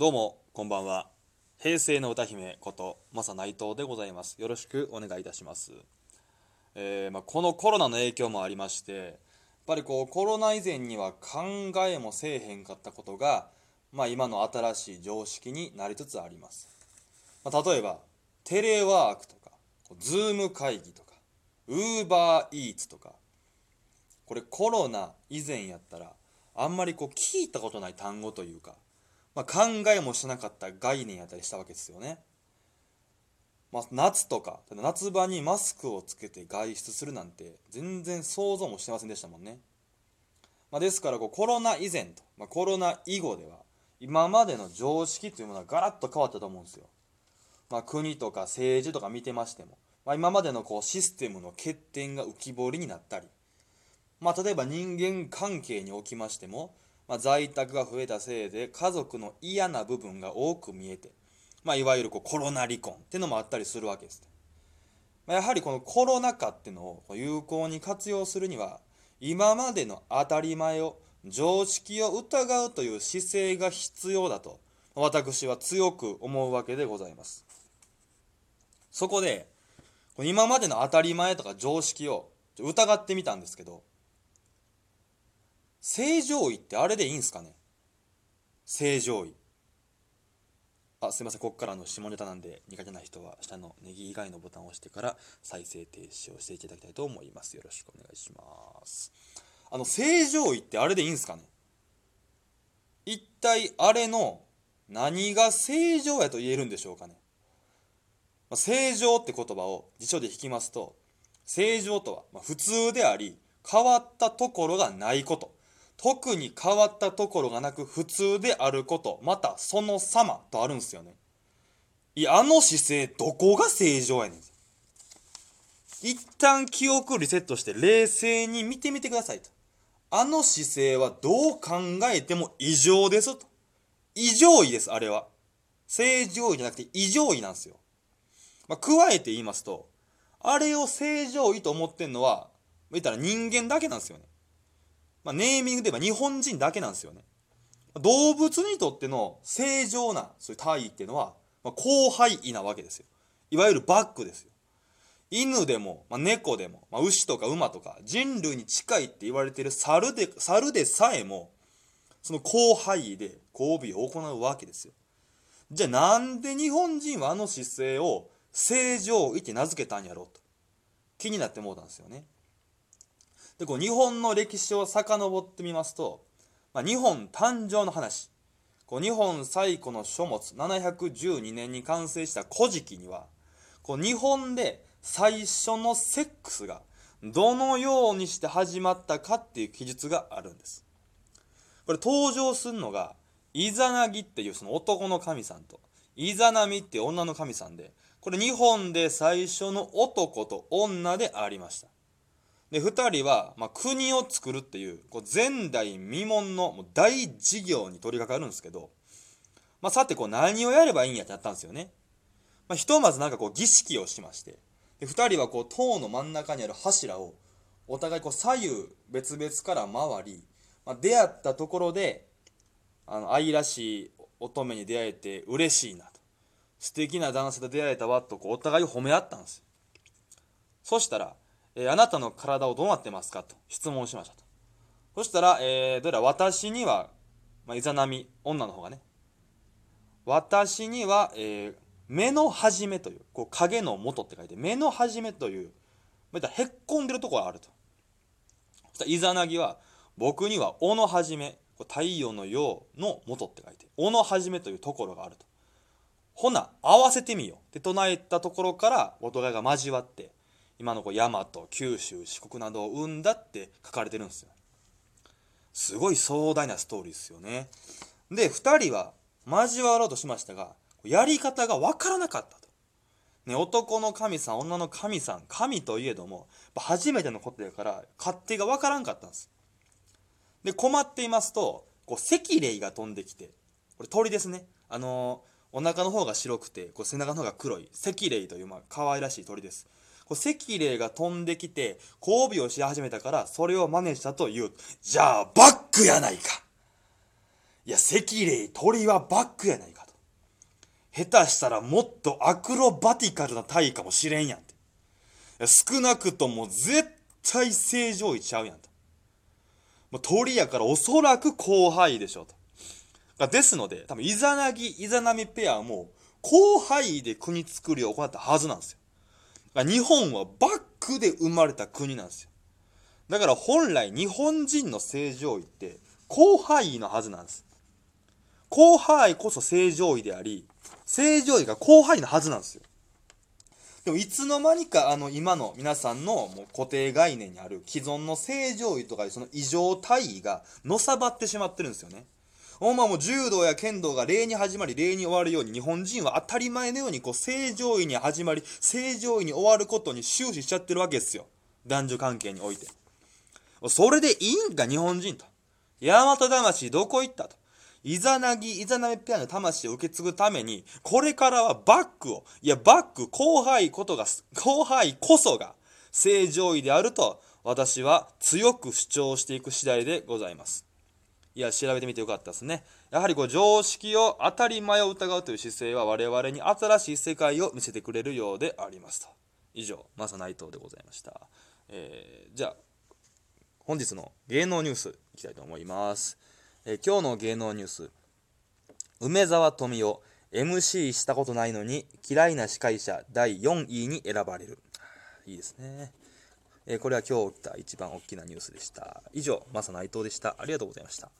どうもこんばんは。平成の歌姫ことマサ内藤でございます。よろしくお願いいたします、えーまあ、このコロナの影響もありましてやっぱりこうコロナ以前には考えもせえへんかったことが、まあ、今の新しい常識になりつつあります、まあ、例えばテレワークとかズーム会議とかウーバーイーツとかこれコロナ以前やったらあんまりこう聞いたことない単語というか、まあ、考えもしなかった概念やったりしたわけですよね。まあ、夏とか夏場にマスクをつけて外出するなんて全然想像もしてませんでしたもんね。まあ、ですからこうコロナ以前と、まあ、コロナ以後では今までの常識というものはガラッと変わったと思うんですよ。まあ、国とか政治とか見てましても、まあ、今までのこうシステムの欠点が浮き彫りになったりまあ、例えば人間関係におきましても、まあ、在宅が増えたせいで家族の嫌な部分が多く見えて、まあ、いわゆるこうコロナ離婚っていうのもあったりするわけです、まあ、やはりこのコロナ禍っていうのを有効に活用するには今までの当たり前を常識を疑うという姿勢が必要だと私は強く思うわけでございます。そこで今までの当たり前とか常識を疑ってみたんですけど正常位ってあれでいいんすかね？正常位。あすいません。ここからの下ネタなんで苦手な人は下のネギ以外のボタンを押してから再生停止をしていただきたいと思います。よろしくお願いします。あの正常位ってあれでいいんすかね？一体あれの何が正常やと言えるんでしょうかね？正常って言葉を辞書で引きますと正常とは普通であり変わったところがないこと。特に変わったところがなく普通であることまたその様とあるんですよね。いやあの姿勢どこが正常やねん。一旦記憶リセットして冷静に見てみてくださいと。あの姿勢はどう考えても異常ですと。異常位ですあれは。正常位じゃなくて異常位なんですよ、まあ、加えて言いますとあれを正常位と思ってんのは言ったら人間だけなんですよね。まあ、ネーミングで言えば日本人だけなんですよね。動物にとっての正常なそういう体位っていうのは、まあ、広範囲なわけですよ。いわゆるバックですよ。犬でも、まあ、猫でも、まあ、牛とか馬とか人類に近いって言われている猿で猿でさえもその広範囲で交尾を行うわけですよ。じゃあなんで日本人はあの姿勢を正常位って名付けたんやろうと気になって思ったんですよね。でこう日本の歴史を遡ってみますと、まあ、日本誕生の話。こう日本最古の書物712年に完成した「古事記」にはこう日本で最初のセックスがどのようにして始まったかっていう記述があるんです。これ登場するのがイザナギっていうその男の神さんとイザナミっていう女の神さんでこれ日本で最初の男と女でありました。で2人は、まあ、国を作るっていうこう前代未聞のもう大事業に取り掛かるんですけど、まあ、さてこう何をやればいいんやってなったんですよね。まあ、ひとまずなんかこう儀式をしましてで2人はこう塔の真ん中にある柱をお互いこう左右別々から回り、まあ、出会ったところであの愛らしい乙女に出会えて嬉しいなと素敵な男性と出会えたわとこうお互いを褒め合ったんですそしたらえー、あなたの体をどうなってますかと質問しましたと。そしたら、えー、どうやら私には、まあ、イザナミ、女の方がね、私には、えー、目の始めという、こう影の元って書いて、目の始めという、またへっこんでるところがあると。そしたらイザナギは、僕には尾の始め、太陽の陽の元って書いて、尾の始めというところがあると。ほな、合わせてみようって唱えたところから、お互いが交わって、今のこう大和九州四国などを生んだって書かれてるんですよ。すごい壮大なストーリーですよね。で2人は交わろうとしましたがやり方が分からなかったと、ね、男の神さん女の神さん神といえども初めてのことやから勝手が分からんかったんです。で困っていますとこう赤霊が飛んできてこれ鳥ですね。あの、お腹の方が白くてこう背中の方が黒い赤霊というまあ可愛らしい鳥です。赤霊が飛んできて交尾をし始めたからそれを真似したという。じゃあバックやないか。いや赤霊鳥はバックやないかと。下手したらもっとアクロバティカルな体かもしれんやんって少なくとも絶対正常位ちゃうやんと。鳥やからおそらく後輩でしょうとですので多分イザナギイザナミペアも広範囲で国作りを行ったはずなんですよ。日本はバックで生まれた国なんですよ。だから本来日本人の正常位って広範囲のはずなんです。広範囲こそ正常位であり、正常位が広範囲のはずなんですよ。でもいつの間にかあの今の皆さんのもう固定概念にある既存の正常位とかその異常体位がのさばってしまってるんですよね。お前もう柔道や剣道が礼に始まり礼に終わるように日本人は当たり前のようにこう正常位に始まり正常位に終わることに終始しちゃってるわけですよ。男女関係において。それでいいんか日本人と。大和魂どこ行ったと。イザナギ、イザナミペアの魂を受け継ぐために、これからはバックを、いや、バック、後輩ことが、後輩こそが正常位であると、私は強く主張していく次第でございます。いや、調べてみてよかったですね。やはりこう常識を当たり前を疑うという姿勢は我々に新しい世界を見せてくれるようでありますと。以上、マサ内藤でございました。えー、じゃあ、本日の芸能ニュースいきたいと思います。えー、今日の芸能ニュース。梅沢富美男、MC したことないのに嫌いな司会者第4位に選ばれる。いいですね。えー、これは今日起きた一番大きなニュースでした。以上、マサ内藤でした。ありがとうございました。